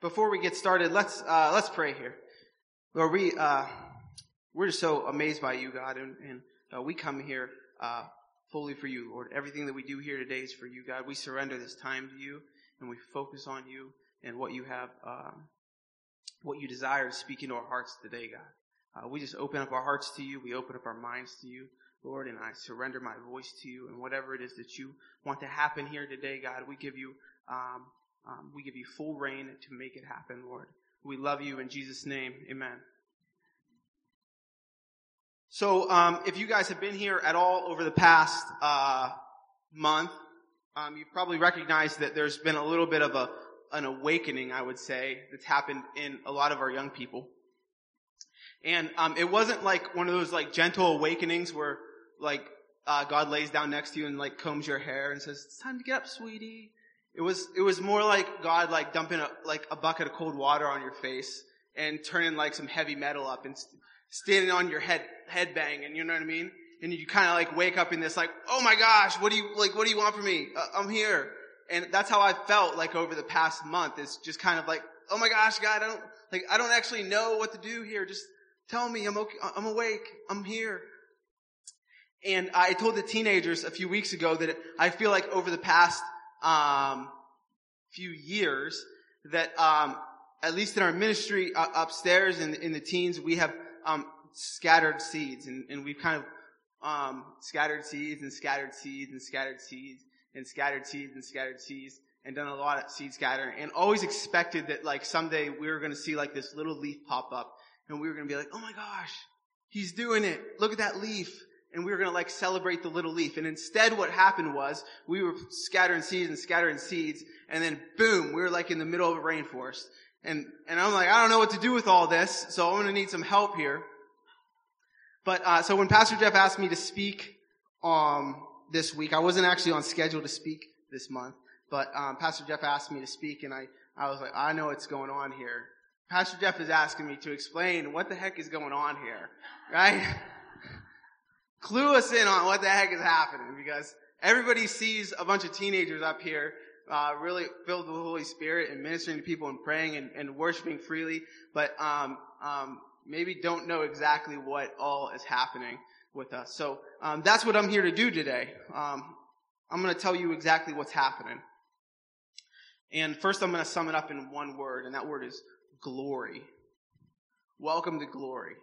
before we get started, let's uh, let's pray here. Lord, we uh, we're just so amazed by you, God, and, and uh, we come here uh, fully for you, Lord. Everything that we do here today is for you, God. We surrender this time to you, and we focus on you and what you have, um, what you desire to speak into our hearts today, God. Uh, we just open up our hearts to you. We open up our minds to you, Lord, and I surrender my voice to you. And whatever it is that you want to happen here today, God, we give you. Um, um, we give you full reign to make it happen, Lord. We love you in Jesus' name. Amen. So, um, if you guys have been here at all over the past uh, month, um, you've probably recognized that there's been a little bit of a an awakening, I would say, that's happened in a lot of our young people. And um, it wasn't like one of those like gentle awakenings where like uh, God lays down next to you and like combs your hair and says, "It's time to get up, sweetie." It was, it was more like God like dumping a, like a bucket of cold water on your face and turning like some heavy metal up and st- standing on your head, head bang and you know what I mean? And you kind of like wake up in this like, oh my gosh, what do you, like, what do you want from me? Uh, I'm here. And that's how I felt like over the past month. It's just kind of like, oh my gosh, God, I don't, like, I don't actually know what to do here. Just tell me I'm okay, I'm awake. I'm here. And I told the teenagers a few weeks ago that I feel like over the past um, few years that um, at least in our ministry uh, upstairs in, in the teens, we have um, scattered seeds, and, and we've kind of um, scattered seeds and scattered seeds and scattered seeds and scattered seeds and scattered seeds and done a lot of seed scattering and always expected that like someday we were going to see like this little leaf pop up and we were going to be like, oh my gosh, he's doing it. Look at that leaf and we were going to like celebrate the little leaf. And instead what happened was we were scattering seeds and scattering seeds and then boom, we were like in the middle of a rainforest. And, and I'm like, I don't know what to do with all this, so I'm going to need some help here. But, uh, so when Pastor Jeff asked me to speak, um, this week, I wasn't actually on schedule to speak this month, but, um, Pastor Jeff asked me to speak and I, I was like, I know what's going on here. Pastor Jeff is asking me to explain what the heck is going on here, right? clue us in on what the heck is happening because everybody sees a bunch of teenagers up here uh, really filled with the Holy Spirit and ministering to people and praying and, and worshiping freely, but um, um, maybe don't know exactly what all is happening with us. So um, that's what I'm here to do today. Um, I'm going to tell you exactly what's happening. And first, I'm going to sum it up in one word, and that word is glory. Welcome to glory.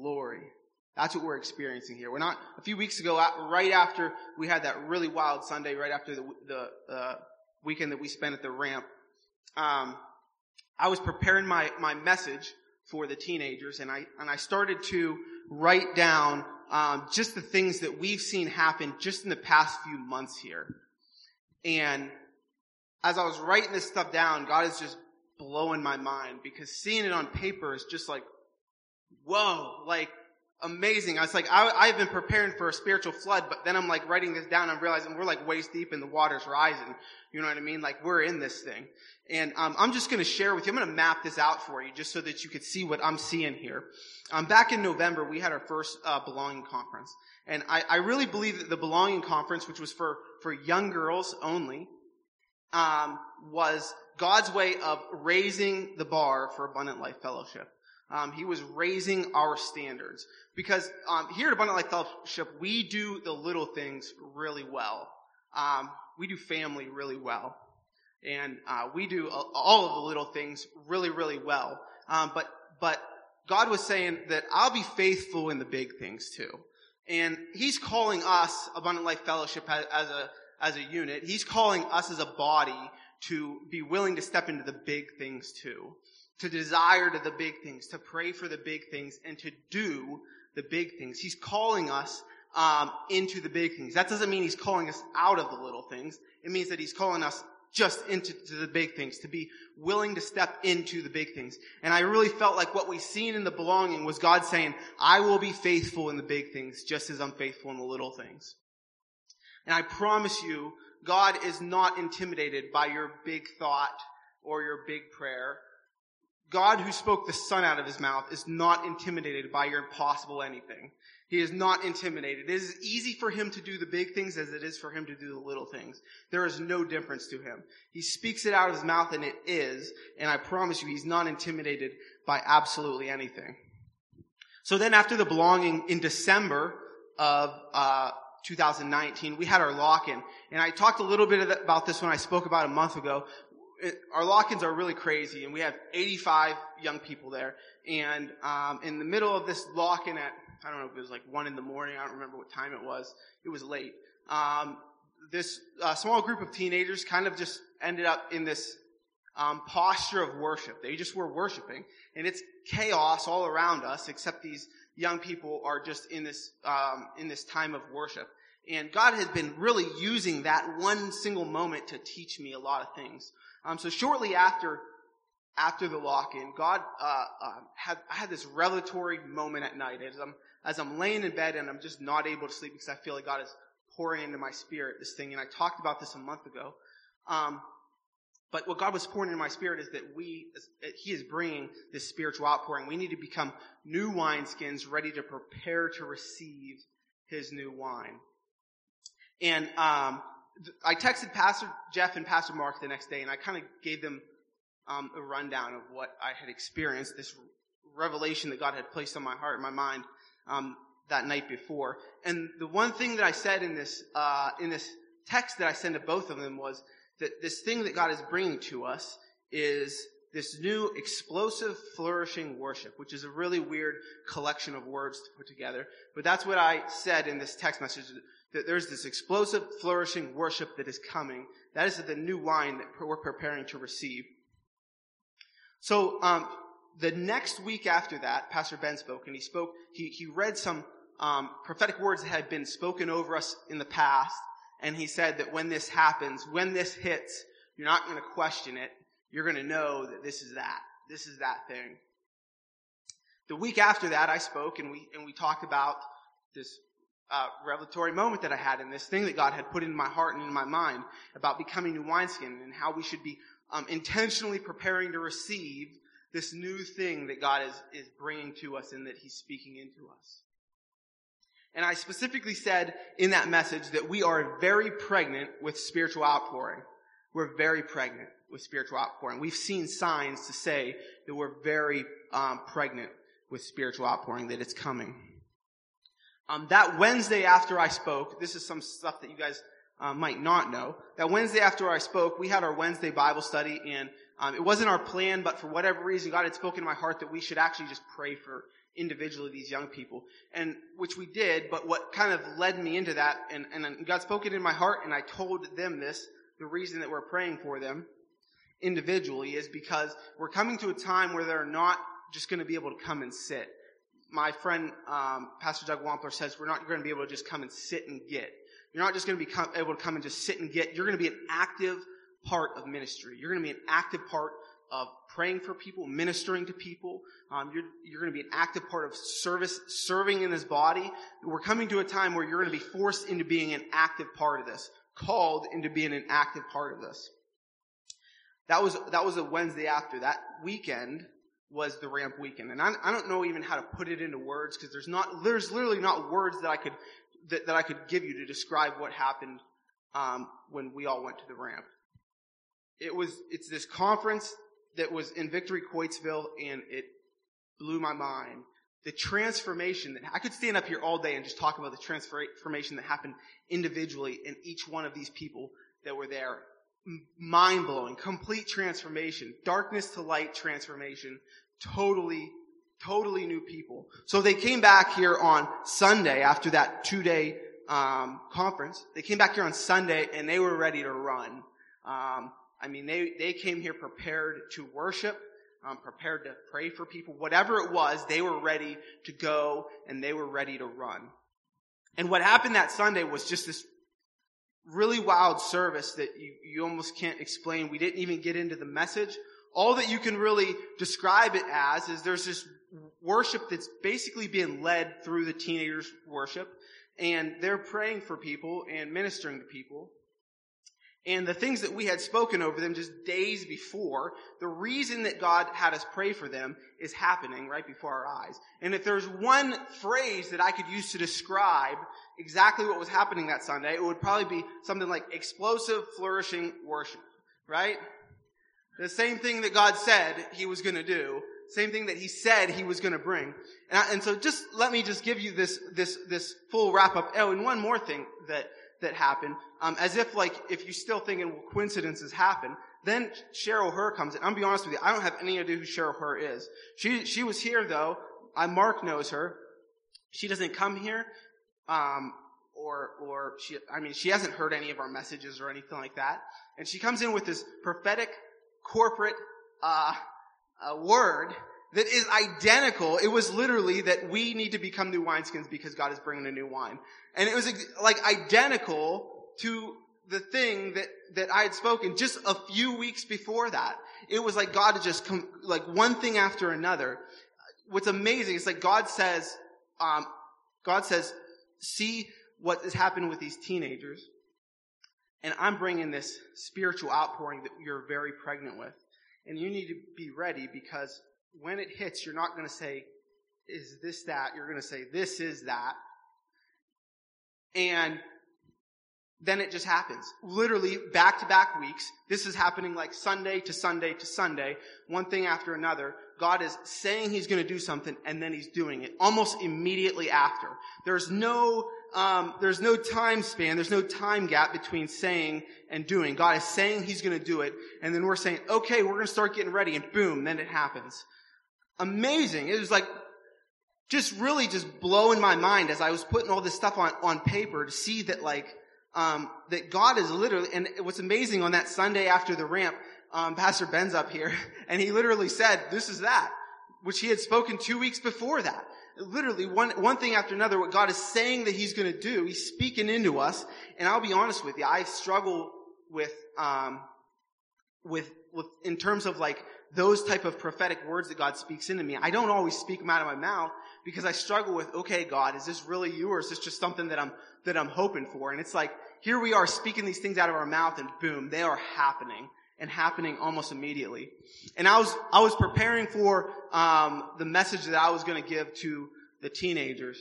Glory. That's what we're experiencing here. We're not, a few weeks ago, right after we had that really wild Sunday, right after the, the uh, weekend that we spent at the ramp, um, I was preparing my, my message for the teenagers and I, and I started to write down, um, just the things that we've seen happen just in the past few months here. And as I was writing this stuff down, God is just blowing my mind because seeing it on paper is just like, whoa, like amazing. I was like, I, I've been preparing for a spiritual flood, but then I'm like writing this down. I'm realizing we're like waist deep and the water's rising. You know what I mean? Like we're in this thing. And um, I'm just going to share with you. I'm going to map this out for you just so that you could see what I'm seeing here. Um, back in November, we had our first uh, belonging conference, and I, I, really believe that the belonging conference, which was for for young girls only, um, was God's way of raising the bar for Abundant Life Fellowship. Um, he was raising our standards because um, here at Abundant Life Fellowship, we do the little things really well. Um, we do family really well, and uh, we do all of the little things really, really well. Um, but but God was saying that I'll be faithful in the big things too, and He's calling us Abundant Life Fellowship as, as a as a unit. He's calling us as a body to be willing to step into the big things too to desire to the big things, to pray for the big things, and to do the big things. He's calling us um, into the big things. That doesn't mean he's calling us out of the little things. It means that he's calling us just into the big things, to be willing to step into the big things. And I really felt like what we've seen in the belonging was God saying, I will be faithful in the big things just as I'm faithful in the little things. And I promise you, God is not intimidated by your big thought or your big prayer God who spoke the sun out of his mouth is not intimidated by your impossible anything. He is not intimidated. It is easy for him to do the big things as it is for him to do the little things. There is no difference to him. He speaks it out of his mouth and it is, and I promise you, he's not intimidated by absolutely anything. So then after the belonging in December of, uh, 2019, we had our lock-in. And I talked a little bit about this when I spoke about a month ago. Our lock-ins are really crazy and we have 85 young people there. And, um, in the middle of this lock-in at I don't know if it was like one in the morning. I don't remember what time it was. It was late. Um, this uh, small group of teenagers kind of just ended up in this um, posture of worship. They just were worshiping, and it's chaos all around us. Except these young people are just in this um, in this time of worship. And God has been really using that one single moment to teach me a lot of things. Um, so shortly after after the lock-in, God uh, uh, had I had this revelatory moment at night as I'm as I'm laying in bed and I'm just not able to sleep because I feel like God is pouring into my spirit this thing. And I talked about this a month ago. Um, but what God was pouring into my spirit is that we, He is bringing this spiritual outpouring. We need to become new wineskins ready to prepare to receive His new wine. And um, I texted Pastor Jeff and Pastor Mark the next day, and I kind of gave them um, a rundown of what I had experienced, this revelation that God had placed on my heart and my mind um, that night before. And the one thing that I said in this uh, in this text that I sent to both of them was that this thing that God is bringing to us is this new explosive, flourishing worship, which is a really weird collection of words to put together. But that's what I said in this text message, that there's this explosive, flourishing worship that is coming. That is the new wine that we're preparing to receive. So, um, the next week after that, Pastor Ben spoke, and he spoke, he, he read some um, prophetic words that had been spoken over us in the past, and he said that when this happens, when this hits, you're not going to question it. You're going to know that this is that. This is that thing. The week after that, I spoke, and we and we talked about this uh, revelatory moment that I had, and this thing that God had put in my heart and in my mind about becoming new wineskin, and how we should be um, intentionally preparing to receive this new thing that God is, is bringing to us and that He's speaking into us. And I specifically said in that message that we are very pregnant with spiritual outpouring. We're very pregnant with spiritual outpouring. We've seen signs to say that we're very um, pregnant with spiritual outpouring, that it's coming. Um, that Wednesday after I spoke, this is some stuff that you guys uh, might not know. That Wednesday after I spoke, we had our Wednesday Bible study, and um, it wasn't our plan, but for whatever reason, God had spoken in my heart that we should actually just pray for individually these young people, and which we did. But what kind of led me into that, and, and God spoke it in my heart, and I told them this. The reason that we're praying for them individually is because we're coming to a time where they're not just going to be able to come and sit. My friend um, Pastor Doug Wampler says we're not going to be able to just come and sit and get. You're not just going to be able to come and just sit and get. You're going to be an active part of ministry. You're going to be an active part of praying for people, ministering to people. Um, you're, you're going to be an active part of service, serving in this body. We're coming to a time where you're going to be forced into being an active part of this, called into being an active part of this. That was that was a Wednesday after that weekend was the ramp weekend, and I, I don't know even how to put it into words because there's not there's literally not words that I could that, that I could give you to describe what happened um, when we all went to the ramp it was, it's this conference that was in Victory Coatesville and it blew my mind. The transformation that, I could stand up here all day and just talk about the transformation that happened individually in each one of these people that were there. Mind blowing, complete transformation, darkness to light transformation, totally, totally new people. So they came back here on Sunday after that two day um, conference. They came back here on Sunday and they were ready to run. Um, I mean, they, they came here prepared to worship, um, prepared to pray for people. Whatever it was, they were ready to go and they were ready to run. And what happened that Sunday was just this really wild service that you, you almost can't explain. We didn't even get into the message. All that you can really describe it as is there's this worship that's basically being led through the teenagers' worship, and they're praying for people and ministering to people. and the things that we had spoken over them just days before, the reason that God had us pray for them is happening right before our eyes. And if there's one phrase that I could use to describe exactly what was happening that Sunday, it would probably be something like explosive, flourishing worship, right? The same thing that God said He was going to do, same thing that He said He was going to bring. And, I, and so just let me just give you this, this, this full wrap up. Oh, and one more thing that that happen, um, as if like if you're still thinking well, coincidences happen. Then Cheryl Hur comes in. I'm gonna be honest with you, I don't have any idea who Cheryl Hur is. She she was here though. I Mark knows her. She doesn't come here, um, or or she. I mean, she hasn't heard any of our messages or anything like that. And she comes in with this prophetic corporate uh, uh, word that is identical. It was literally that we need to become new wineskins because God is bringing a new wine. And it was like identical to the thing that, that I had spoken just a few weeks before that. It was like God had just come, like one thing after another. What's amazing is like God says, um, God says, see what has happened with these teenagers. And I'm bringing this spiritual outpouring that you're very pregnant with. And you need to be ready because when it hits, you're not going to say, is this that? You're going to say, this is that. And then it just happens. Literally back to back weeks. This is happening like Sunday to Sunday to Sunday, one thing after another. God is saying he's going to do something and then he's doing it almost immediately after. There's no, um, there's no time span. There's no time gap between saying and doing. God is saying he's going to do it and then we're saying, okay, we're going to start getting ready and boom, then it happens. Amazing. It was like just really just blowing my mind as I was putting all this stuff on, on paper to see that like, um, that God is literally, and what's amazing on that Sunday after the ramp, um, Pastor Ben's up here, and he literally said, this is that, which he had spoken two weeks before that. Literally one, one thing after another, what God is saying that he's gonna do, he's speaking into us, and I'll be honest with you, I struggle with, um, with, with, in terms of like, those type of prophetic words that God speaks into me. I don't always speak them out of my mouth, because I struggle with, okay, God, is this really you or is this just something that I'm, that I'm hoping for? And it's like, here we are speaking these things out of our mouth and boom, they are happening and happening almost immediately. And I was, I was preparing for, um, the message that I was going to give to the teenagers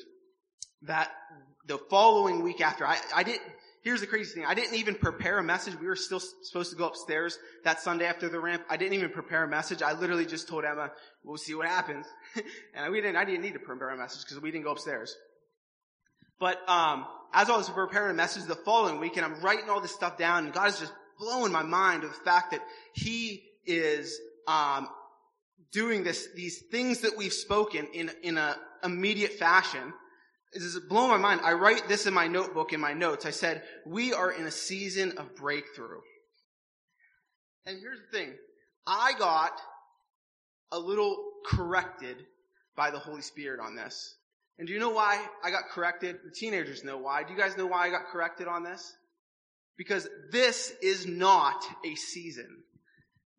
that the following week after, I, I didn't, here's the crazy thing. I didn't even prepare a message. We were still supposed to go upstairs that Sunday after the ramp. I didn't even prepare a message. I literally just told Emma, we'll see what happens. and we didn't, I didn't need to prepare a message because we didn't go upstairs. But, um, as I was preparing a message the following week and I'm writing all this stuff down and God is just blowing my mind with the fact that He is, um, doing this, these things that we've spoken in, in a immediate fashion this is blowing my mind. I write this in my notebook in my notes. I said, we are in a season of breakthrough. And here's the thing. I got a little corrected by the Holy Spirit on this. And do you know why I got corrected? The teenagers know why. Do you guys know why I got corrected on this? Because this is not a season.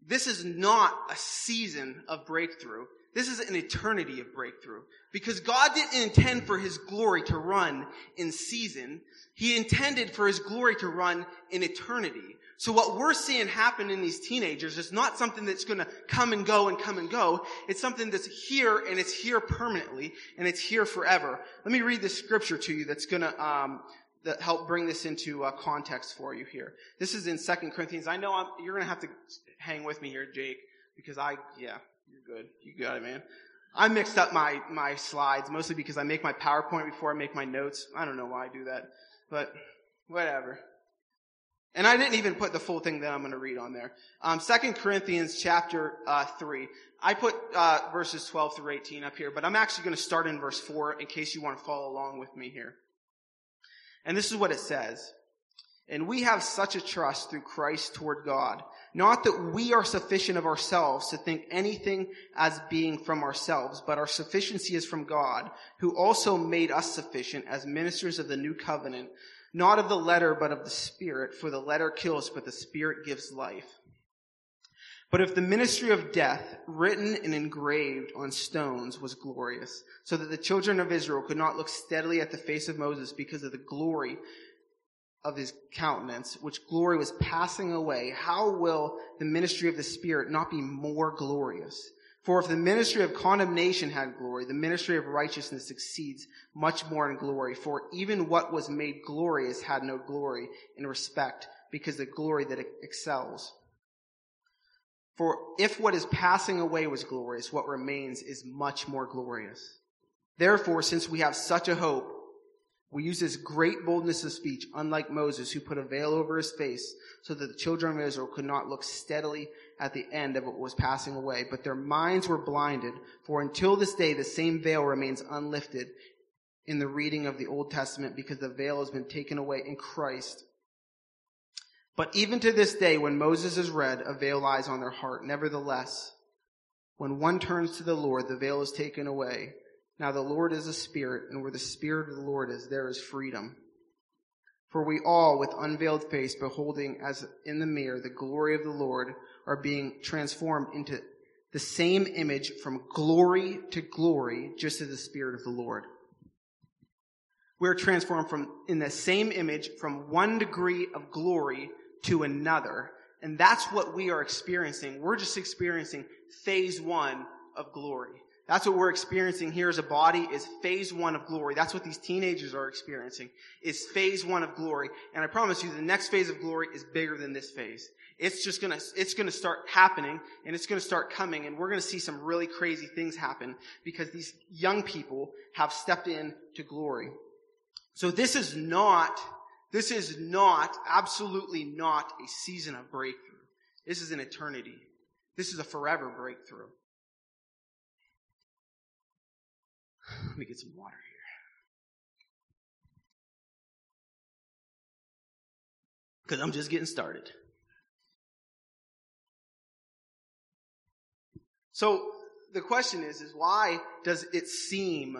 This is not a season of breakthrough. This is an eternity of breakthrough. Because God didn't intend for His glory to run in season. He intended for His glory to run in eternity. So what we're seeing happen in these teenagers is not something that's gonna come and go and come and go. It's something that's here and it's here permanently and it's here forever. Let me read this scripture to you that's gonna, um, that help bring this into uh, context for you here. This is in Second Corinthians. I know I'm, you're gonna have to hang with me here, Jake, because I, yeah, you're good. You got it, man. I mixed up my, my slides mostly because I make my PowerPoint before I make my notes. I don't know why I do that, but whatever. And I didn't even put the full thing that I'm going to read on there. Um, 2 Corinthians chapter uh, 3. I put uh, verses 12 through 18 up here, but I'm actually going to start in verse 4 in case you want to follow along with me here. And this is what it says. And we have such a trust through Christ toward God. Not that we are sufficient of ourselves to think anything as being from ourselves, but our sufficiency is from God, who also made us sufficient as ministers of the new covenant, not of the letter, but of the Spirit, for the letter kills, but the Spirit gives life. But if the ministry of death, written and engraved on stones, was glorious, so that the children of Israel could not look steadily at the face of Moses because of the glory of his countenance, which glory was passing away, how will the ministry of the Spirit not be more glorious? For if the ministry of condemnation had glory, the ministry of righteousness exceeds much more in glory. For even what was made glorious had no glory in respect, because the glory that excels. For if what is passing away was glorious, what remains is much more glorious. Therefore, since we have such a hope, we use this great boldness of speech, unlike Moses, who put a veil over his face so that the children of Israel could not look steadily at the end of what was passing away. But their minds were blinded, for until this day the same veil remains unlifted in the reading of the Old Testament because the veil has been taken away in Christ. But even to this day, when Moses is read, a veil lies on their heart. Nevertheless, when one turns to the Lord, the veil is taken away. Now the Lord is a spirit, and where the spirit of the Lord is, there is freedom. For we all, with unveiled face, beholding as in the mirror the glory of the Lord, are being transformed into the same image from glory to glory, just as the spirit of the Lord. We're transformed from, in the same image from one degree of glory to another. And that's what we are experiencing. We're just experiencing phase one of glory. That's what we're experiencing here as a body is phase one of glory. That's what these teenagers are experiencing is phase one of glory. And I promise you the next phase of glory is bigger than this phase. It's just gonna, it's gonna start happening and it's gonna start coming and we're gonna see some really crazy things happen because these young people have stepped in to glory. So this is not, this is not, absolutely not a season of breakthrough. This is an eternity. This is a forever breakthrough. Let me get some water here. Because I'm just getting started. So the question is, is why does it seem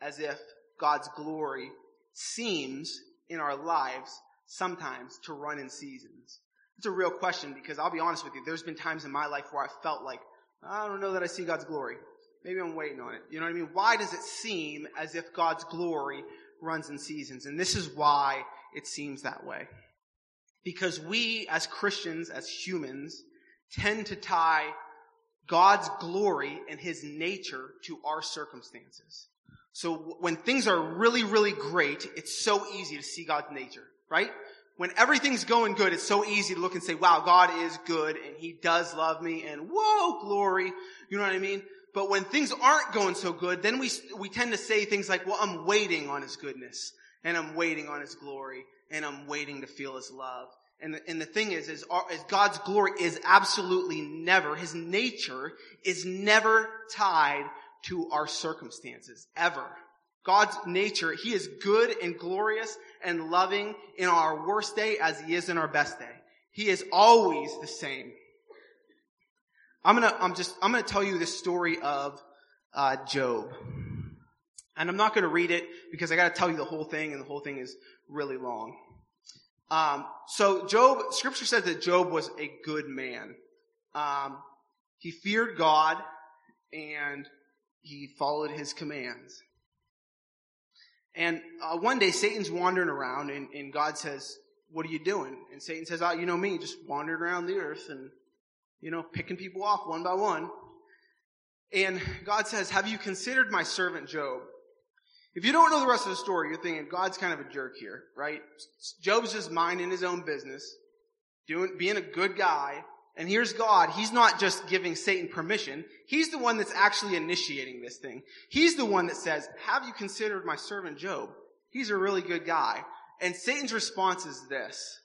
as if God's glory seems in our lives sometimes to run in seasons? It's a real question because I'll be honest with you, there's been times in my life where I felt like, I don't know that I see God's glory. Maybe I'm waiting on it. You know what I mean? Why does it seem as if God's glory runs in seasons? And this is why it seems that way. Because we as Christians, as humans, tend to tie God's glory and His nature to our circumstances. So when things are really, really great, it's so easy to see God's nature, right? When everything's going good, it's so easy to look and say, wow, God is good and He does love me and whoa, glory. You know what I mean? But when things aren't going so good, then we, we tend to say things like, well, I'm waiting on His goodness, and I'm waiting on His glory, and I'm waiting to feel His love. And the, and the thing is, is, our, is God's glory is absolutely never, His nature is never tied to our circumstances, ever. God's nature, He is good and glorious and loving in our worst day as He is in our best day. He is always the same. I'm gonna, I'm just, I'm gonna tell you the story of, uh, Job. And I'm not gonna read it because I gotta tell you the whole thing and the whole thing is really long. Um, so Job, scripture says that Job was a good man. Um, he feared God and he followed his commands. And uh, one day Satan's wandering around and, and God says, what are you doing? And Satan says, oh, you know me, just wandering around the earth and you know, picking people off one by one. And God says, have you considered my servant Job? If you don't know the rest of the story, you're thinking God's kind of a jerk here, right? Job's just minding his own business, doing, being a good guy. And here's God. He's not just giving Satan permission. He's the one that's actually initiating this thing. He's the one that says, have you considered my servant Job? He's a really good guy. And Satan's response is this.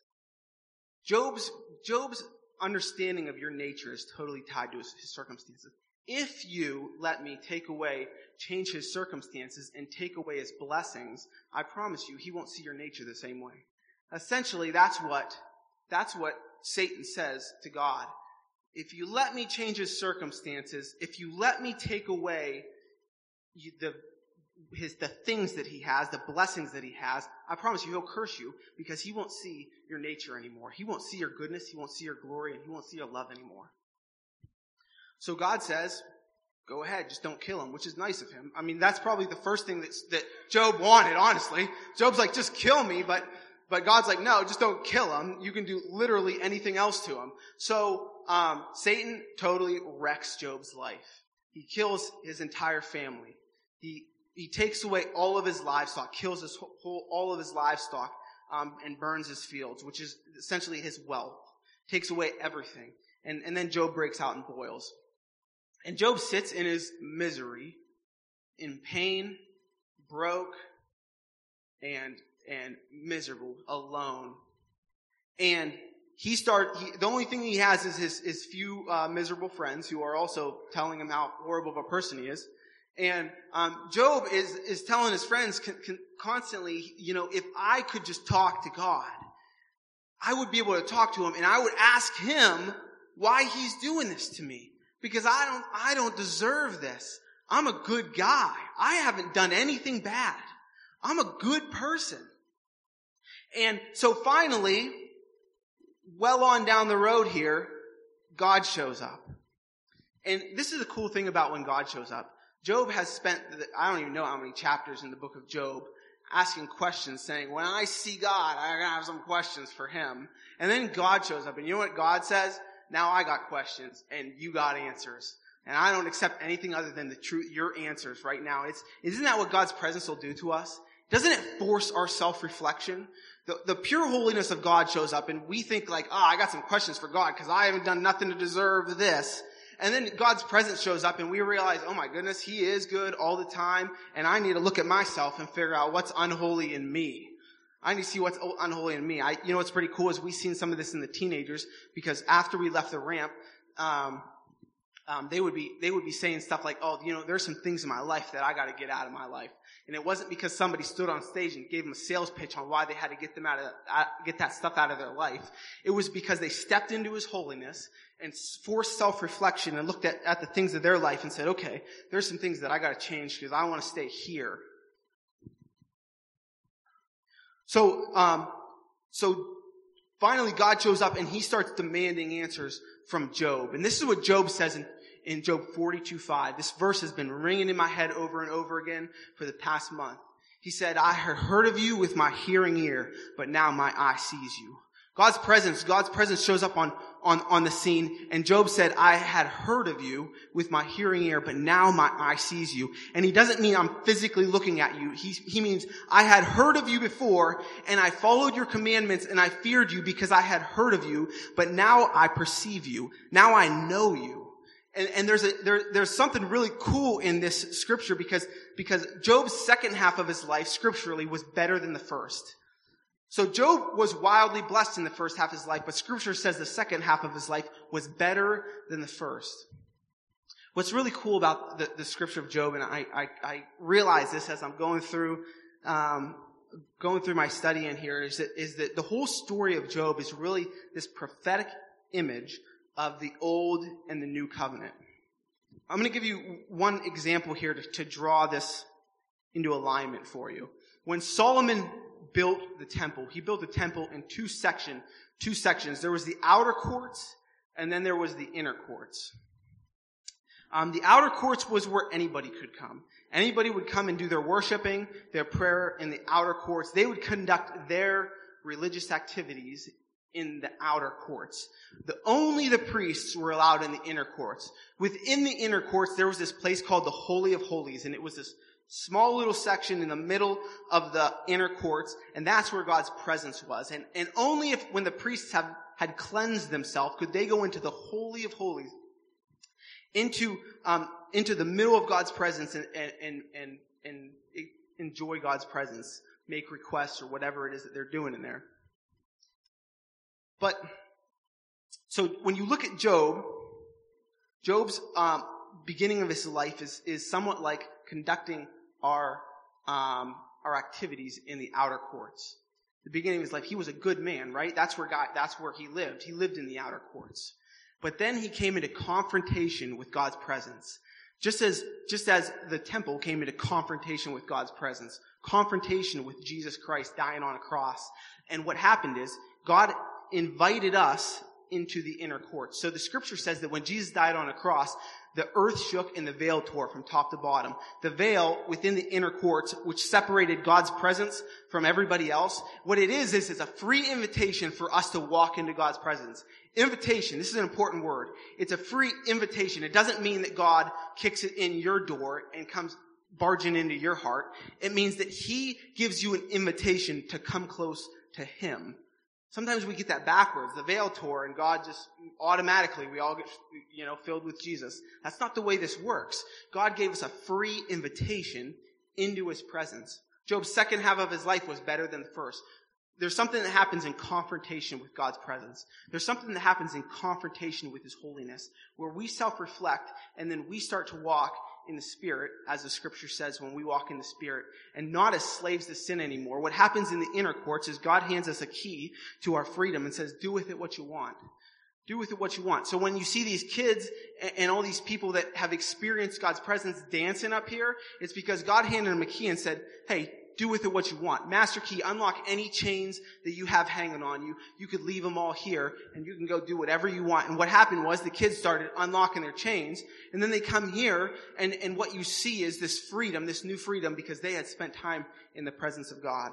Job's, Job's understanding of your nature is totally tied to his, his circumstances. If you let me take away, change his circumstances and take away his blessings, I promise you, he won't see your nature the same way. Essentially, that's what, that's what Satan says to God. If you let me change his circumstances, if you let me take away the his, the things that he has, the blessings that he has, I promise you he'll curse you because he won't see your nature anymore. He won't see your goodness, he won't see your glory, and he won't see your love anymore. So God says, go ahead, just don't kill him, which is nice of him. I mean, that's probably the first thing that, that Job wanted, honestly. Job's like, just kill me, but But God's like, no, just don't kill him. You can do literally anything else to him. So, um, Satan totally wrecks Job's life. He kills his entire family. He, he takes away all of his livestock, kills his whole, all of his livestock, um, and burns his fields, which is essentially his wealth. Takes away everything. And, and then Job breaks out in boils. And Job sits in his misery, in pain, broke, and and miserable, alone. And he start, he, the only thing he has is his, his few, uh, miserable friends who are also telling him how horrible of a person he is. And, um, Job is, is telling his friends con, con, constantly, you know, if I could just talk to God, I would be able to talk to him and I would ask him why he's doing this to me. Because I don't, I don't deserve this. I'm a good guy. I haven't done anything bad. I'm a good person. And so finally, well on down the road here, God shows up. And this is the cool thing about when God shows up. Job has spent, I don't even know how many chapters in the book of Job asking questions saying, when I see God, I'm going to have some questions for him. And then God shows up and you know what God says? Now I got questions and you got answers. And I don't accept anything other than the truth, your answers right now. It's, isn't that what God's presence will do to us? Doesn't it force our self-reflection? The, the pure holiness of God shows up and we think like, ah, oh, I got some questions for God because I haven't done nothing to deserve this. And then God's presence shows up and we realize, oh my goodness, He is good all the time and I need to look at myself and figure out what's unholy in me. I need to see what's unholy in me. I, you know what's pretty cool is we've seen some of this in the teenagers because after we left the ramp, um, um, they would be they would be saying stuff like, "Oh, you know, there's some things in my life that I got to get out of my life." And it wasn't because somebody stood on stage and gave them a sales pitch on why they had to get them out of, get that stuff out of their life. It was because they stepped into His holiness and forced self-reflection and looked at, at the things of their life and said, okay, there's some things that I gotta change because I want to stay here. So, um, so finally God shows up and he starts demanding answers from Job. And this is what Job says in in Job 42, 5. This verse has been ringing in my head over and over again for the past month. He said, I had heard of you with my hearing ear, but now my eye sees you. God's presence, God's presence shows up on, on, on the scene. And Job said, I had heard of you with my hearing ear, but now my eye sees you. And he doesn't mean I'm physically looking at you. He, he means I had heard of you before and I followed your commandments and I feared you because I had heard of you, but now I perceive you. Now I know you. And, and there's a, there, there's something really cool in this scripture because, because Job's second half of his life scripturally was better than the first. So Job was wildly blessed in the first half of his life, but scripture says the second half of his life was better than the first. What's really cool about the, the scripture of Job, and I, I, I realize this as I'm going through, um, going through my study in here, is that, is that the whole story of Job is really this prophetic image of the old and the new covenant. I'm going to give you one example here to, to draw this into alignment for you. When Solomon built the temple, he built the temple in two section, two sections. There was the outer courts and then there was the inner courts. Um, the outer courts was where anybody could come. Anybody would come and do their worshiping, their prayer in the outer courts. They would conduct their religious activities in the outer courts. The, only the priests were allowed in the inner courts. Within the inner courts, there was this place called the Holy of Holies, and it was this small little section in the middle of the inner courts, and that's where God's presence was. And, and only if, when the priests have, had cleansed themselves, could they go into the Holy of Holies, into, um, into the middle of God's presence and, and, and, and enjoy God's presence, make requests or whatever it is that they're doing in there. But, so when you look at Job, Job's um, beginning of his life is, is somewhat like conducting our, um, our activities in the outer courts. The beginning of his life, he was a good man, right? That's where God, that's where he lived. He lived in the outer courts. But then he came into confrontation with God's presence. Just as, just as the temple came into confrontation with God's presence, confrontation with Jesus Christ dying on a cross. And what happened is, God invited us into the inner court. So the scripture says that when Jesus died on a cross, the earth shook and the veil tore from top to bottom. The veil within the inner courts, which separated God's presence from everybody else, what it is, is it's a free invitation for us to walk into God's presence. Invitation, this is an important word. It's a free invitation. It doesn't mean that God kicks it in your door and comes barging into your heart. It means that He gives you an invitation to come close to Him. Sometimes we get that backwards. The veil tore and God just automatically, we all get, you know, filled with Jesus. That's not the way this works. God gave us a free invitation into His presence. Job's second half of his life was better than the first. There's something that happens in confrontation with God's presence. There's something that happens in confrontation with His holiness, where we self-reflect and then we start to walk in the Spirit, as the scripture says, when we walk in the Spirit, and not as slaves to sin anymore. What happens in the inner courts is God hands us a key to our freedom and says, do with it what you want. Do with it what you want. So when you see these kids and all these people that have experienced God's presence dancing up here, it's because God handed them a key and said, hey, do with it what you want. Master key, unlock any chains that you have hanging on you. You could leave them all here and you can go do whatever you want. And what happened was the kids started unlocking their chains and then they come here and, and what you see is this freedom, this new freedom because they had spent time in the presence of God.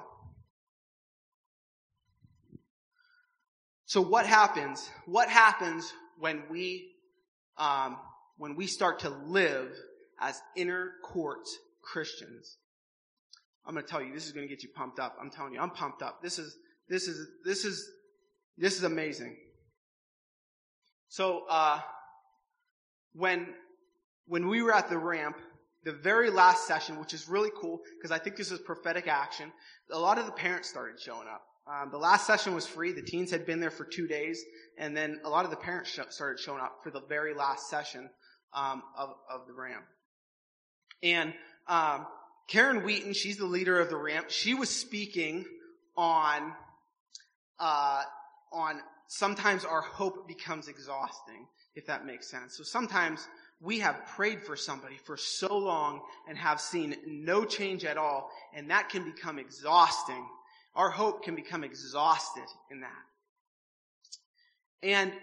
So what happens? What happens when we, um, when we start to live as inner court Christians? I'm going to tell you, this is going to get you pumped up. I'm telling you, I'm pumped up. This is, this is, this is, this is amazing. So, uh, when, when we were at the ramp, the very last session, which is really cool, because I think this is prophetic action, a lot of the parents started showing up. Um, the last session was free. The teens had been there for two days, and then a lot of the parents sh- started showing up for the very last session um, of, of the ramp. And um, Karen Wheaton, she's the leader of the ramp. She was speaking on, uh, on sometimes our hope becomes exhausting, if that makes sense. So sometimes we have prayed for somebody for so long and have seen no change at all, and that can become exhausting. Our hope can become exhausted in that. And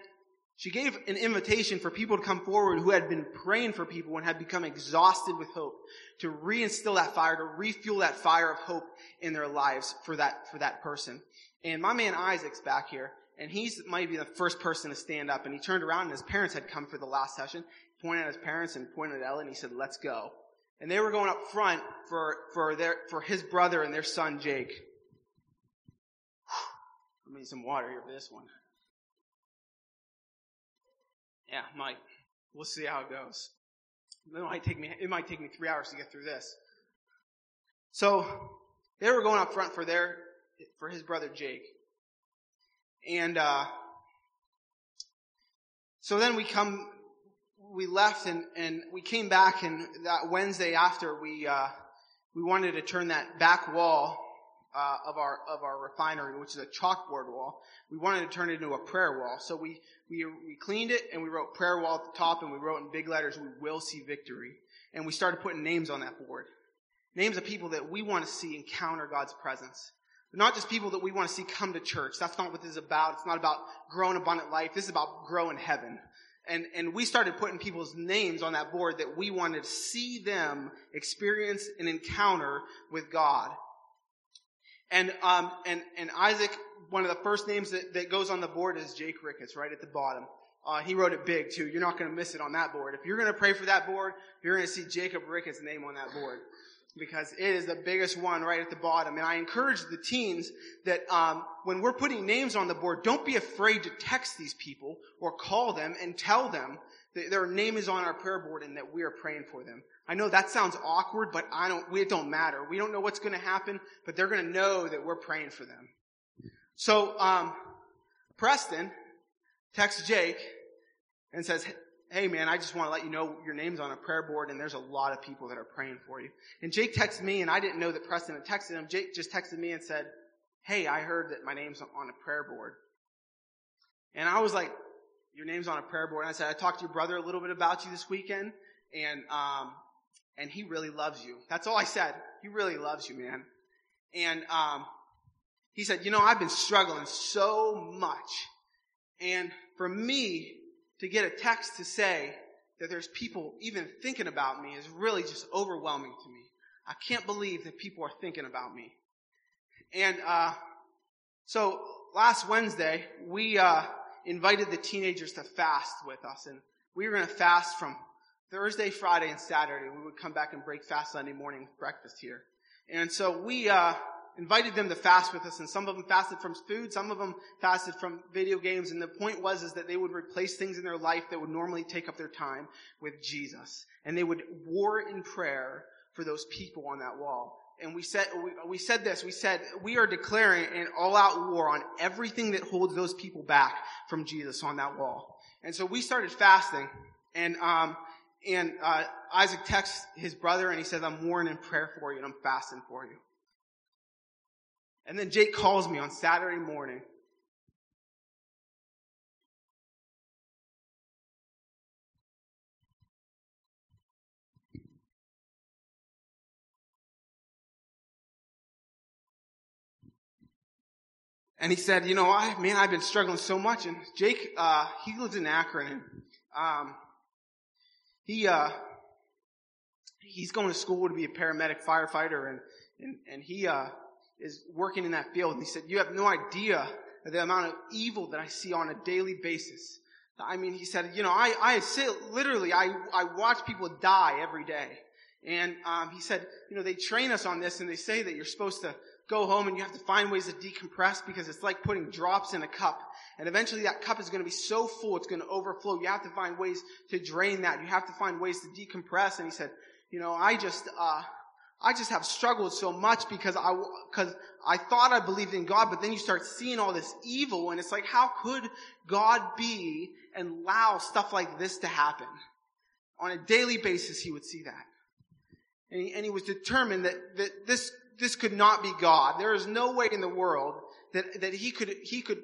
she gave an invitation for people to come forward who had been praying for people and had become exhausted with hope to reinstill that fire, to refuel that fire of hope in their lives for that, for that person. And my man Isaac's back here, and he's might be the first person to stand up, and he turned around and his parents had come for the last session, pointed at his parents and pointed at Ellen, and he said, let's go. And they were going up front for, for their, for his brother and their son Jake. I need some water here for this one. Yeah, might. We'll see how it goes. It might take me, it might take me three hours to get through this. So, they were going up front for their, for his brother Jake. And, uh, so then we come, we left and, and we came back and that Wednesday after we, uh, we wanted to turn that back wall uh, of our of our refinery, which is a chalkboard wall. We wanted to turn it into a prayer wall, so we we we cleaned it and we wrote prayer wall at the top, and we wrote in big letters, "We will see victory." And we started putting names on that board, names of people that we want to see encounter God's presence. not just people that we want to see come to church. That's not what this is about. It's not about growing abundant life. This is about growing heaven. And, and we started putting people's names on that board that we wanted to see them experience an encounter with God. And, um, and, and Isaac, one of the first names that, that goes on the board is Jake Ricketts, right at the bottom. Uh, he wrote it big too. You're not going to miss it on that board. If you're going to pray for that board, you're going to see Jacob Ricketts' name on that board because it is the biggest one right at the bottom. And I encourage the teens that um, when we're putting names on the board, don't be afraid to text these people or call them and tell them their name is on our prayer board and that we are praying for them. I know that sounds awkward, but I don't, it don't matter. We don't know what's going to happen, but they're going to know that we're praying for them. So, um, Preston texts Jake and says, Hey man, I just want to let you know your name's on a prayer board and there's a lot of people that are praying for you. And Jake texted me and I didn't know that Preston had texted him. Jake just texted me and said, Hey, I heard that my name's on a prayer board. And I was like, your name's on a prayer board. And I said, I talked to your brother a little bit about you this weekend and, um, and he really loves you. That's all I said. He really loves you, man. And um, he said, you know, I've been struggling so much. And for me to get a text to say that there's people even thinking about me is really just overwhelming to me. I can't believe that people are thinking about me. And uh, so last Wednesday, we uh, invited the teenagers to fast with us, and we were going to fast from Thursday, Friday, and Saturday. We would come back and break fast Sunday morning with breakfast here. And so we uh, invited them to fast with us, and some of them fasted from food, some of them fasted from video games. And the point was is that they would replace things in their life that would normally take up their time with Jesus, and they would war in prayer for those people on that wall. And we said we, we said this. We said we are declaring an all-out war on everything that holds those people back from Jesus on that wall. And so we started fasting, and um, and uh, Isaac texts his brother and he says, I'm warring in prayer for you and I'm fasting for you. And then Jake calls me on Saturday morning. And he said, you know, I, man, I've been struggling so much. And Jake, uh, he lives in Akron. Um, he, uh, he's going to school to be a paramedic firefighter and, and, and he, uh, is working in that field. And he said, you have no idea the amount of evil that I see on a daily basis. I mean, he said, you know, I, I sit, literally, I, I watch people die every day. And, um, he said, you know, they train us on this and they say that you're supposed to go home and you have to find ways to decompress because it's like putting drops in a cup. And eventually that cup is going to be so full, it's going to overflow. You have to find ways to drain that. You have to find ways to decompress. And he said, you know, I just, uh, I just have struggled so much because I, because I thought I believed in God, but then you start seeing all this evil and it's like, how could God be and allow stuff like this to happen? On a daily basis, he would see that. And he, and he was determined that, that this this could not be God. There is no way in the world that, that he could, he could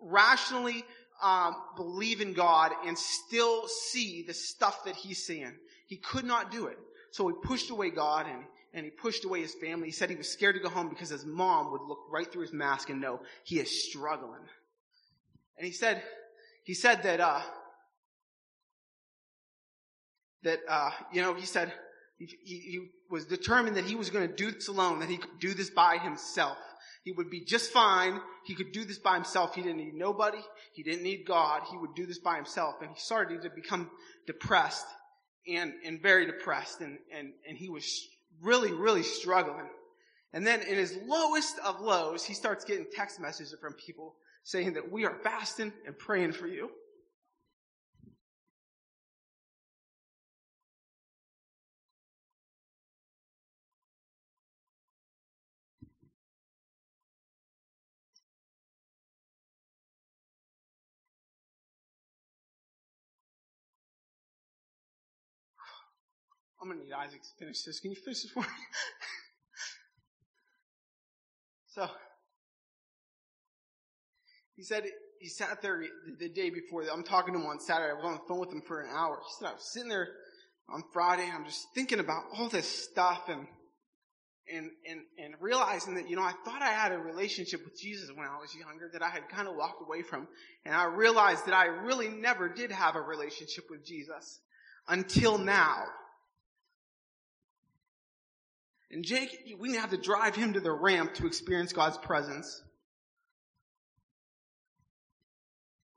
rationally um, believe in God and still see the stuff that he's seeing. He could not do it. So he pushed away God and, and he pushed away his family. He said he was scared to go home because his mom would look right through his mask and know he is struggling. And he said, he said that, uh, that, uh, you know, he said, he, he, was determined that he was going to do this alone, that he could do this by himself. He would be just fine. He could do this by himself. He didn't need nobody. He didn't need God. He would do this by himself. And he started to become depressed and, and very depressed. And, and, and he was really, really struggling. And then in his lowest of lows, he starts getting text messages from people saying that we are fasting and praying for you. I'm gonna need Isaac to finish this. Can you finish this for me? so, he said he sat there the day before. I'm talking to him on Saturday. I was on the phone with him for an hour. He said I was sitting there on Friday and I'm just thinking about all this stuff and and and and realizing that you know I thought I had a relationship with Jesus when I was younger that I had kind of walked away from, and I realized that I really never did have a relationship with Jesus until now. And Jake, we didn't have to drive him to the ramp to experience God's presence.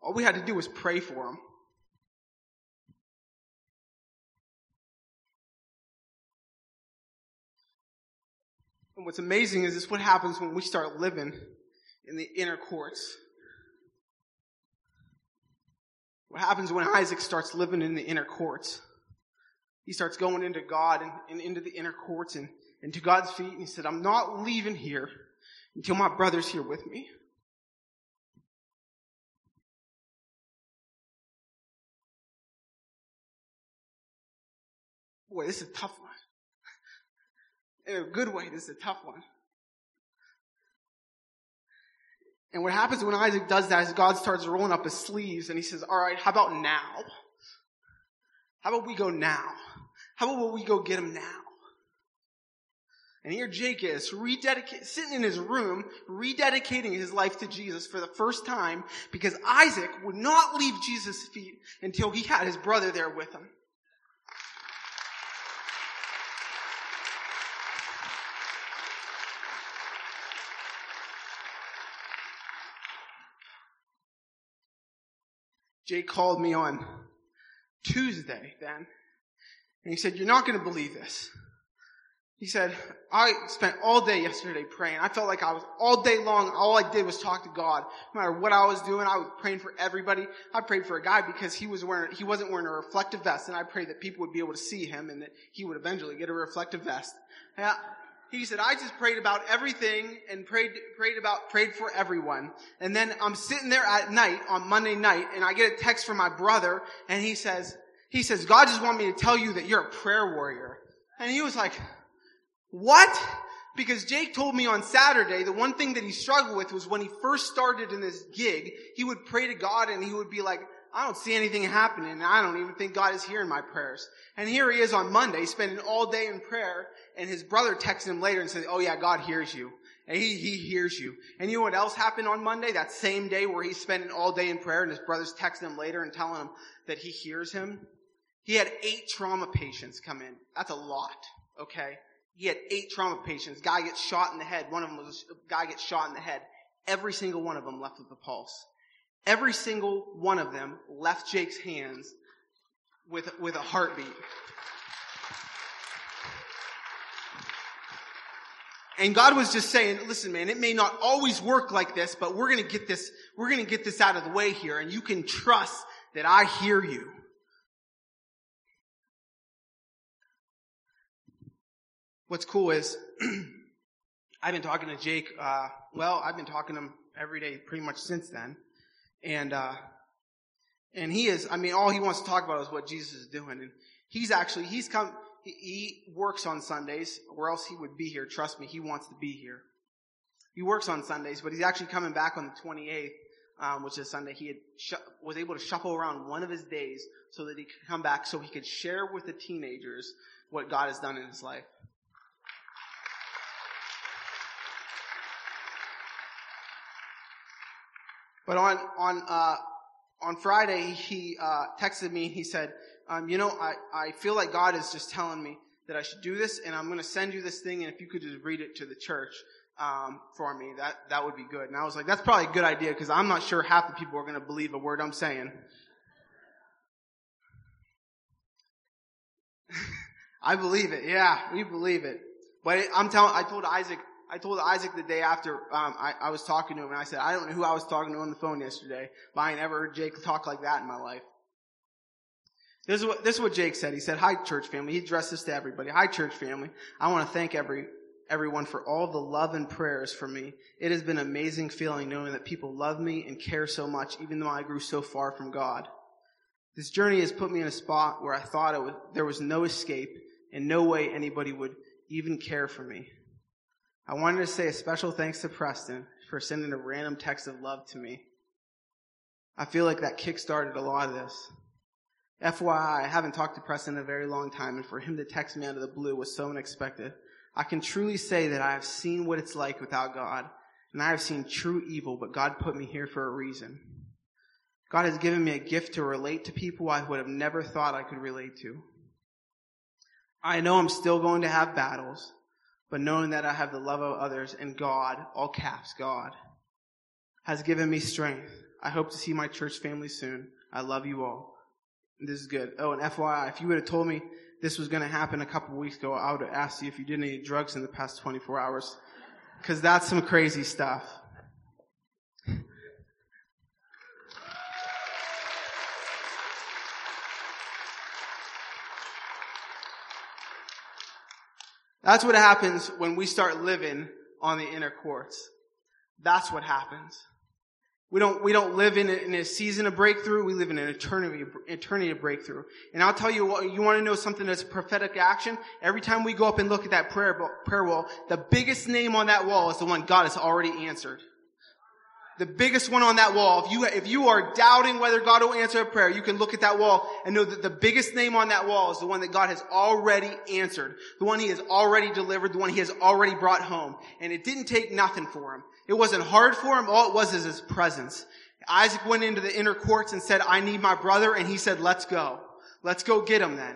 All we had to do was pray for him. And what's amazing is this what happens when we start living in the inner courts. What happens when Isaac starts living in the inner courts? He starts going into God and, and into the inner courts and and to God's feet and he said, I'm not leaving here until my brother's here with me. Boy, this is a tough one. In a good way, this is a tough one. And what happens when Isaac does that is God starts rolling up his sleeves and he says, all right, how about now? How about we go now? How about we go get him now? And here Jake is, sitting in his room, rededicating his life to Jesus for the first time because Isaac would not leave Jesus' feet until he had his brother there with him. Jake called me on Tuesday then, and he said, you're not going to believe this. He said, I spent all day yesterday praying. I felt like I was all day long, all I did was talk to God. No matter what I was doing, I was praying for everybody. I prayed for a guy because he was wearing, he wasn't wearing a reflective vest and I prayed that people would be able to see him and that he would eventually get a reflective vest. Yeah. He said, I just prayed about everything and prayed, prayed about, prayed for everyone. And then I'm sitting there at night on Monday night and I get a text from my brother and he says, he says, God just wanted me to tell you that you're a prayer warrior. And he was like, what? Because Jake told me on Saturday the one thing that he struggled with was when he first started in this gig, he would pray to God and he would be like, I don't see anything happening and I don't even think God is hearing my prayers. And here he is on Monday spending all day in prayer and his brother texted him later and said, oh yeah, God hears you. And he, he hears you. And you know what else happened on Monday? That same day where he's spending all day in prayer and his brothers texting him later and telling him that he hears him? He had eight trauma patients come in. That's a lot. Okay? He had eight trauma patients. Guy gets shot in the head. One of them was a guy gets shot in the head. Every single one of them left with a pulse. Every single one of them left Jake's hands with, with a heartbeat. And God was just saying, listen man, it may not always work like this, but we're gonna get this, we're gonna get this out of the way here and you can trust that I hear you. What's cool is I've been talking to Jake. Uh, well, I've been talking to him every day pretty much since then, and uh, and he is. I mean, all he wants to talk about is what Jesus is doing, and he's actually he's come. He, he works on Sundays, or else he would be here. Trust me, he wants to be here. He works on Sundays, but he's actually coming back on the 28th, um, which is Sunday. He had sh- was able to shuffle around one of his days so that he could come back, so he could share with the teenagers what God has done in his life. But on on uh, on Friday, he uh, texted me. He said, um, "You know, I I feel like God is just telling me that I should do this, and I'm going to send you this thing, and if you could just read it to the church." Um, for me, that that would be good. And I was like, that's probably a good idea because I'm not sure half the people are going to believe a word I'm saying. I believe it. Yeah, we believe it. But it, I'm telling, I told Isaac, I told Isaac the day after um, I, I, was talking to him, and I said, I don't know who I was talking to on the phone yesterday, but I never heard Jake talk like that in my life. This is what this is what Jake said. He said, "Hi, church family." He addressed this to everybody. "Hi, church family. I want to thank every everyone for all the love and prayers for me. It has been an amazing feeling knowing that people love me and care so much, even though I grew so far from God. This journey has put me in a spot where I thought was, there was no escape and no way anybody would even care for me." I wanted to say a special thanks to Preston for sending a random text of love to me. I feel like that kickstarted a lot of this. FYI, I haven't talked to Preston in a very long time, and for him to text me out of the blue was so unexpected. I can truly say that I have seen what it's like without God, and I have seen true evil, but God put me here for a reason. God has given me a gift to relate to people I would have never thought I could relate to. I know I'm still going to have battles, but knowing that I have the love of others and God, all caps, God, has given me strength. I hope to see my church family soon. I love you all. This is good. Oh, and FYI, if you would have told me this was going to happen a couple weeks ago, I would have asked you if you did any drugs in the past 24 hours. Cause that's some crazy stuff. That's what happens when we start living on the inner courts. That's what happens. We don't, we don't live in a, in a season of breakthrough. We live in an eternity, eternity of breakthrough. And I'll tell you what, you want to know something that's prophetic action? Every time we go up and look at that prayer, prayer wall, the biggest name on that wall is the one God has already answered. The biggest one on that wall, if you, if you are doubting whether God will answer a prayer, you can look at that wall and know that the biggest name on that wall is the one that God has already answered, the one he has already delivered, the one he has already brought home. And it didn't take nothing for him. It wasn't hard for him. All it was is his presence. Isaac went into the inner courts and said, I need my brother. And he said, let's go. Let's go get him then.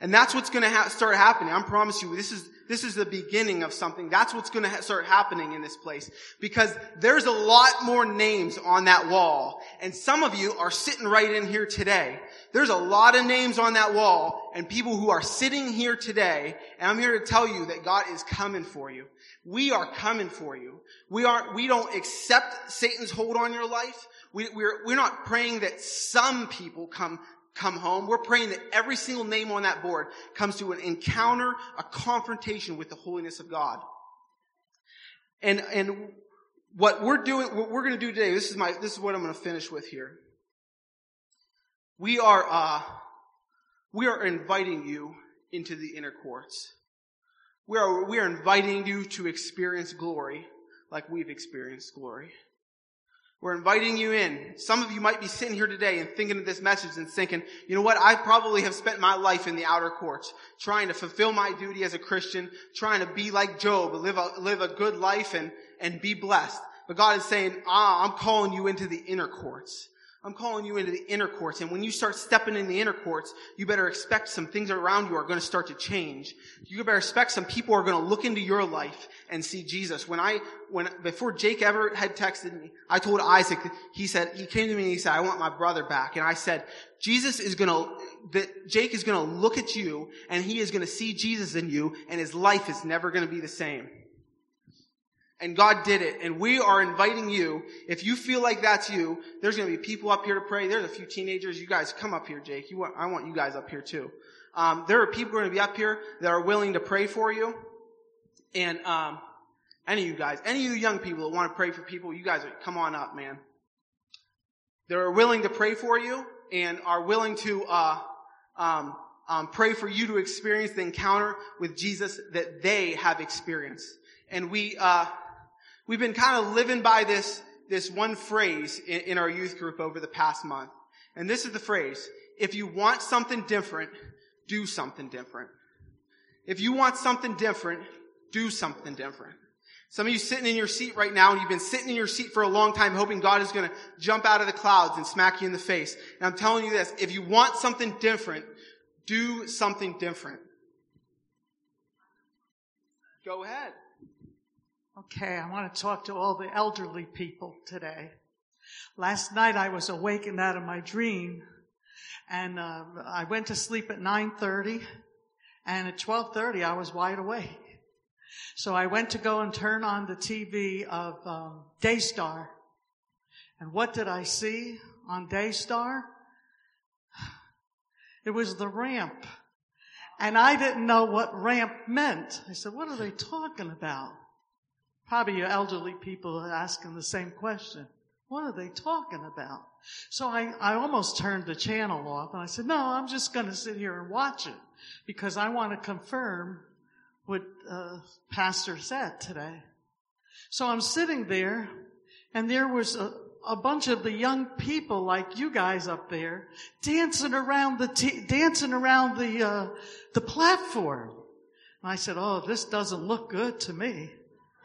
And that's what's going to ha- start happening. I promise you, this is, this is the beginning of something. That's what's going to ha- start happening in this place. Because there's a lot more names on that wall. And some of you are sitting right in here today. There's a lot of names on that wall and people who are sitting here today. And I'm here to tell you that God is coming for you. We are coming for you. We aren't, we don't accept Satan's hold on your life. We, we're, we're not praying that some people come come home. We're praying that every single name on that board comes to an encounter, a confrontation with the holiness of God. And, and what we're doing, what we're going to do today, this is my, this is what I'm going to finish with here. We are, uh, we are inviting you into the inner courts. We are, we are inviting you to experience glory like we've experienced glory. We're inviting you in. Some of you might be sitting here today and thinking of this message and thinking, you know what? I probably have spent my life in the outer courts, trying to fulfill my duty as a Christian, trying to be like Job, live a, live a good life and, and be blessed. But God is saying, ah, I'm calling you into the inner courts. I'm calling you into the inner courts. And when you start stepping in the inner courts, you better expect some things around you are going to start to change. You better expect some people are going to look into your life and see Jesus. When I, when, before Jake ever had texted me, I told Isaac, he said, he came to me and he said, I want my brother back. And I said, Jesus is going to, that Jake is going to look at you and he is going to see Jesus in you and his life is never going to be the same. And God did it. And we are inviting you, if you feel like that's you, there's going to be people up here to pray. There's a few teenagers. You guys come up here, Jake. You want, I want you guys up here too. Um, there are people going to be up here that are willing to pray for you. And, um, any of you guys, any of you young people that want to pray for people, you guys come on up, man. They're willing to pray for you and are willing to, uh, um, um, pray for you to experience the encounter with Jesus that they have experienced. And we, uh, we've been kind of living by this, this one phrase in, in our youth group over the past month. And this is the phrase, if you want something different, do something different. If you want something different, do something different. Some of you sitting in your seat right now and you've been sitting in your seat for a long time hoping God is going to jump out of the clouds and smack you in the face. And I'm telling you this, if you want something different, do something different. Go ahead. Okay, I want to talk to all the elderly people today. Last night I was awakened out of my dream and uh, I went to sleep at 9.30 and at 12.30 I was wide awake. So I went to go and turn on the TV of um, Daystar. And what did I see on Daystar? It was the ramp. And I didn't know what ramp meant. I said, what are they talking about? Probably your elderly people are asking the same question. What are they talking about? So I, I almost turned the channel off and I said, no, I'm just going to sit here and watch it because I want to confirm what uh, Pastor said today. So I'm sitting there and there was a, a bunch of the young people like you guys up there dancing around the t- dancing around the uh, the platform. And I said, "Oh, this doesn't look good to me."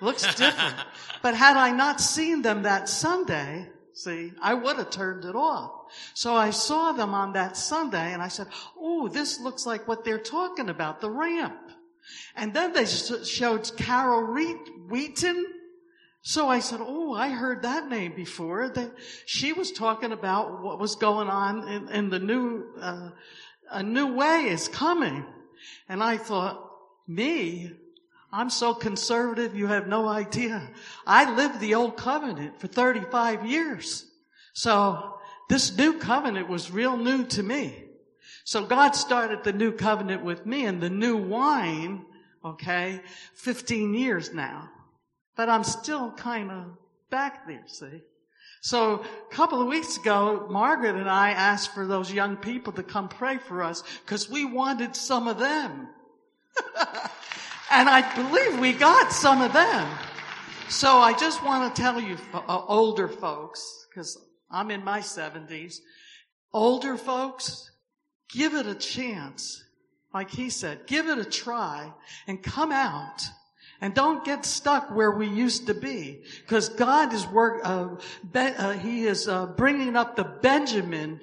Looks different. but had I not seen them that Sunday, see, I would have turned it off. So I saw them on that Sunday and I said, oh, this looks like what they're talking about, the ramp. And then they showed Karen Wheaton. So I said, oh, I heard that name before. That she was talking about what was going on in, in the new, uh, a new way is coming. And I thought, me? I'm so conservative, you have no idea. I lived the old covenant for 35 years. So this new covenant was real new to me. So God started the new covenant with me and the new wine, okay, 15 years now. But I'm still kind of back there, see? So a couple of weeks ago, Margaret and I asked for those young people to come pray for us because we wanted some of them. And I believe we got some of them. So I just want to tell you, uh, older folks, because I'm in my 70s, older folks, give it a chance. Like he said, give it a try and come out. And don't get stuck where we used to be. Because God is work, uh, be, uh, He is uh, bringing up the Benjamin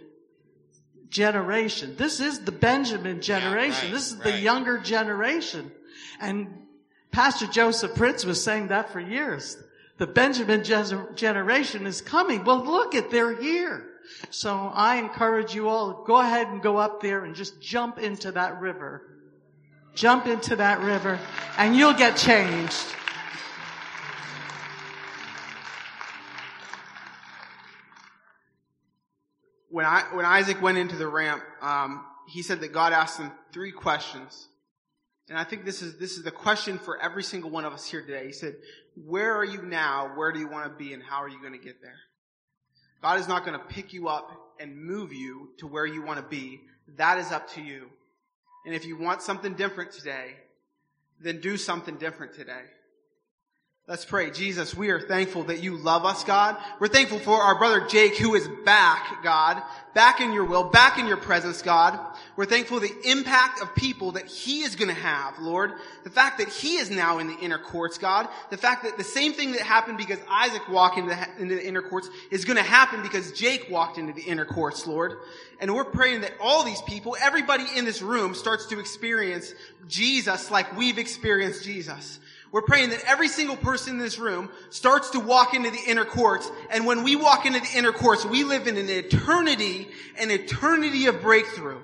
generation. This is the Benjamin generation. Yeah, right, this is right. the younger generation. And Pastor Joseph Prince was saying that for years. The Benjamin generation is coming. Well, look at, they're here. So I encourage you all, go ahead and go up there and just jump into that river. Jump into that river and you'll get changed. when I when Isaac went into the ramp, um, he said that God asked him three questions, and I think this is this is the question for every single one of us here today. He said, "Where are you now? Where do you want to be? And how are you going to get there?" God is not going to pick you up and move you to where you want to be. That is up to you. And if you want something different today, then do something different today. Let's pray. Jesus, we are thankful that you love us, God. We're thankful for our brother Jake who is back, God. Back in your will, back in your presence, God. We're thankful the impact of people that he is going to have, Lord. The fact that he is now in the inner courts, God. The fact that the same thing that happened because Isaac walked into the, into the inner courts is going to happen because Jake walked into the inner courts, Lord. And we're praying that all these people, everybody in this room starts to experience Jesus like we've experienced Jesus. We're praying that every single person in this room starts to walk into the inner courts. And when we walk into the inner courts, we live in an eternity, an eternity of breakthrough.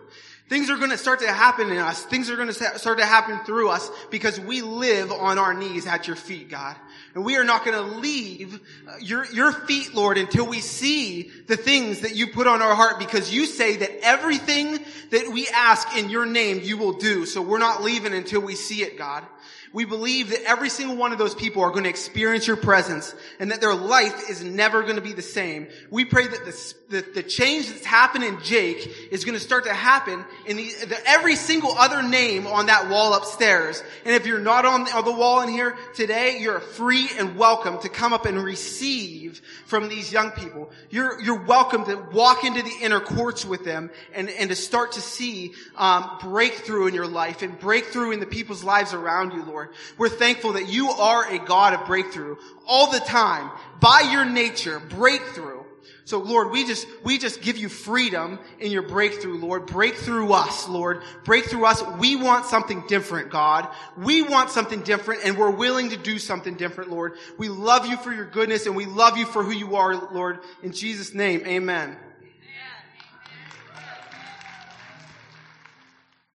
Things are going to start to happen in us. Things are going to start to happen through us because we live on our knees at your feet, God. And we are not going to leave uh, your, your feet, Lord, until we see the things that you put on our heart because you say that everything that we ask in your name, you will do. So we're not leaving until we see it, God. We believe that every single one of those people are going to experience your presence and that their life is never going to be the same. We pray that the, the, the change that's happened in Jake is going to start to happen in the, the, every single other name on that wall upstairs. And if you're not on the, on the wall in here today, you're free and welcome to come up and receive from these young people. You're, you're welcome to walk into the inner courts with them and, and to start to see um, breakthrough in your life and breakthrough in the people's lives around you, Lord. We're thankful that you are a God of breakthrough all the time. By your nature, breakthrough. So Lord, we just, we just give you freedom in your breakthrough, Lord. Break through us, Lord. Break through us. We want something different, God. We want something different and we're willing to do something different, Lord. We love you for your goodness and we love you for who you are, Lord. In Jesus' name, amen.